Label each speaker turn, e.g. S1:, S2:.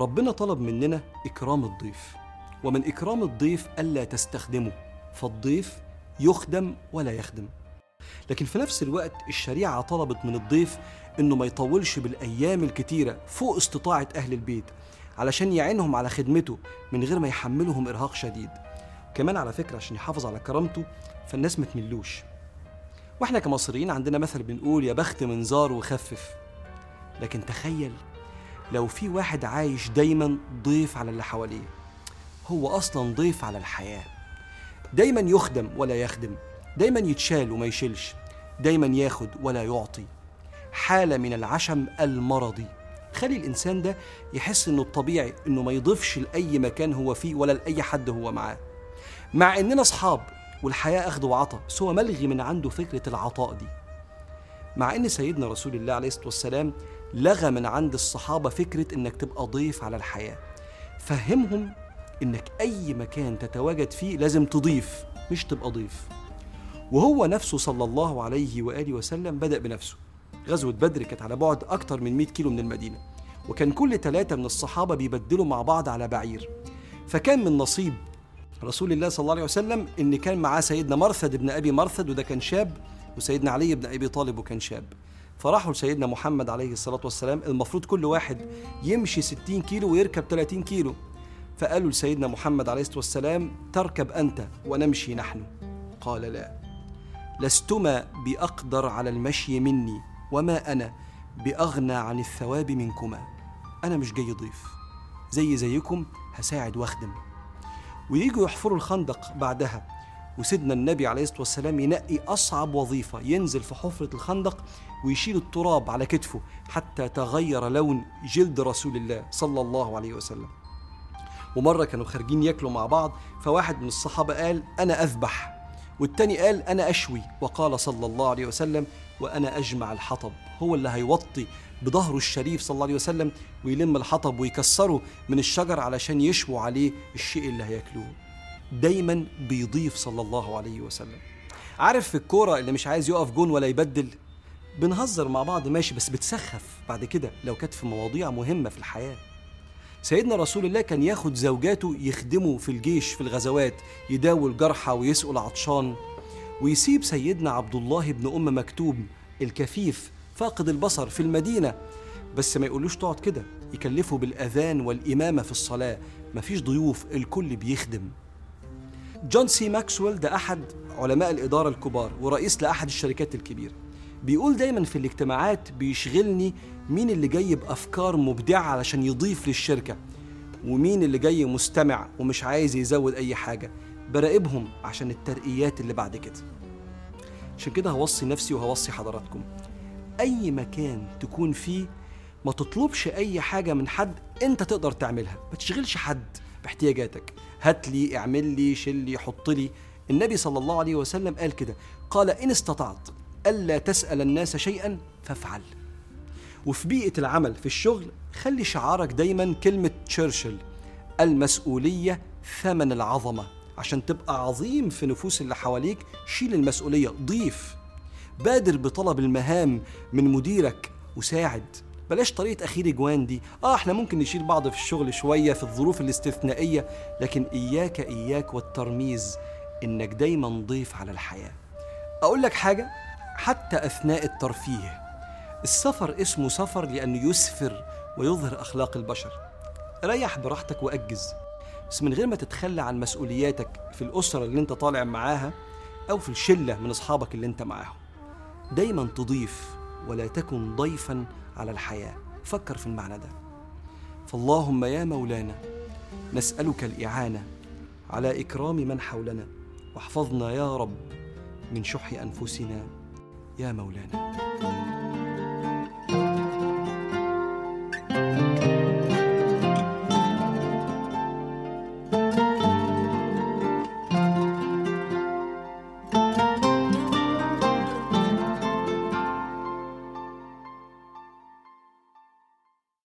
S1: ربنا طلب مننا إكرام الضيف ومن إكرام الضيف ألا تستخدمه فالضيف يخدم ولا يخدم. لكن في نفس الوقت الشريعة طلبت من الضيف إنه ما يطولش بالأيام الكتيرة فوق استطاعة أهل البيت علشان يعينهم على خدمته من غير ما يحملهم إرهاق شديد. كمان على فكرة عشان يحافظ على كرامته فالناس ما تملوش. وإحنا كمصريين عندنا مثل بنقول يا بخت منظار وخفف. لكن تخيل لو في واحد عايش دايما ضيف على اللي حواليه هو أصلا ضيف على الحياة. دايما يخدم ولا يخدم دايما يتشال وما يشيلش دايما ياخد ولا يعطي. حالة من العشم المرضي. خلي الإنسان ده يحس إنه الطبيعي إنه ما يضيفش لأي مكان هو فيه ولا لأي حد هو معاه. مع إننا أصحاب والحياة أخذ وعطا بس هو ملغي من عنده فكرة العطاء دي. مع إن سيدنا رسول الله عليه الصلاة والسلام لغى من عند الصحابة فكرة إنك تبقى ضيف على الحياة. فهمهم إنك أي مكان تتواجد فيه لازم تضيف مش تبقى ضيف. وهو نفسه صلى الله عليه وآله وسلم بدأ بنفسه. غزوة بدر كانت على بعد أكتر من 100 كيلو من المدينة. وكان كل ثلاثة من الصحابة بيبدلوا مع بعض على بعير. فكان من نصيب رسول الله صلى الله عليه وسلم إن كان معاه سيدنا مرثد بن أبي مرثد وده كان شاب وسيدنا علي بن أبي طالب وكان شاب. فراحوا لسيدنا محمد عليه الصلاة والسلام. المفروض كل واحد يمشي 60 كيلو ويركب 30 كيلو. فقالوا لسيدنا محمد عليه الصلاة والسلام تركب أنت ونمشي نحن. قال لا لستما بأقدر على المشي مني وما أنا بأغنى عن الثواب منكما. أنا مش جاي ضيف زي زيكم هساعد واخدم. ويجوا يحفروا الخندق بعدها. وسيدنا النبي عليه الصلاة والسلام ينقي أصعب وظيفة ينزل في حفرة الخندق ويشيل التراب على كتفه حتى تغير لون جلد رسول الله صلى الله عليه وسلم. ومرة كانوا خارجين ياكلوا مع بعض فواحد من الصحابة قال أنا أذبح. والتاني قال أنا أشوي. وقال صلى الله عليه وسلم وأنا أجمع الحطب. هو اللي هيوطي بظهره الشريف صلى الله عليه وسلم ويلم الحطب ويكسره من الشجر علشان يشووا عليه الشيء اللي هياكلوه. دايما بيضيف صلى الله عليه وسلم. عارف في الكورة اللي مش عايز يقف جون ولا يبدل بنهزر مع بعض ماشي بس بتسخف بعد كده لو كانت في مواضيع مهمة في الحياة. سيدنا رسول الله كان ياخد زوجاته يخدموا في الجيش في الغزوات يداووا الجرحى ويسقوا العطشان ويسيب سيدنا عبد الله بن أم مكتوم الكفيف فاقد البصر في المدينة. بس ما يقولوش تقعد كده يكلفه بالأذان والإمامة في الصلاة. مفيش ضيوف الكل بيخدم. جون سي ماكسويل ده أحد علماء الإدارة الكبار ورئيس لأحد الشركات الكبيرة. بيقول دايما في الاجتماعات بيشغلني مين اللي جاي بافكار مبدعة علشان يضيف للشركة ومين اللي جاي مستمع ومش عايز يزود أي حاجة. براقبهم عشان الترقيات اللي بعد كده. عشان كده هوصي نفسي وهوصي حضراتكم. أي مكان تكون فيه ما تطلبش أي حاجة من حد أنت تقدر تعملها. ما تشغلش حد باحتياجاتك. هات لي اعمل لي شيل لي حط لي. النبي صلى الله عليه وسلم قال كده. قال إن استطعت ألا تسأل الناس شيئا فافعل. وفي بيئة العمل في الشغل خلي شعارك دايما كلمة تشرشل المسؤولية ثمن العظمة. عشان تبقى عظيم في نفوس اللي حواليك شيل المسؤولية ضيف. بادر بطلب المهام من مديرك وساعد. بلاش طريقة أخير جوان دي. آه إحنا ممكن نشيل بعض في الشغل شوية في الظروف الاستثنائية لكن إياك إياك والترميز إنك دايما ضيف على الحياة. أقول لك حاجة حتى أثناء الترفيه السفر اسمه سفر لأنه يسفر ويظهر أخلاق البشر. ريح براحتك وأجز. بس من غير ما تتخلى عن مسؤولياتك في الأسرة اللي أنت طالع معاها أو في الشلة من أصحابك اللي أنت معاهم. دايما تضيف ولا تكن ضيفا على الحياة. فكر في المعنى ده. فاللهم يا مولانا نسألك الإعانة على إكرام من حولنا. واحفظنا يا رب من شح أنفسنا. يا مولانا.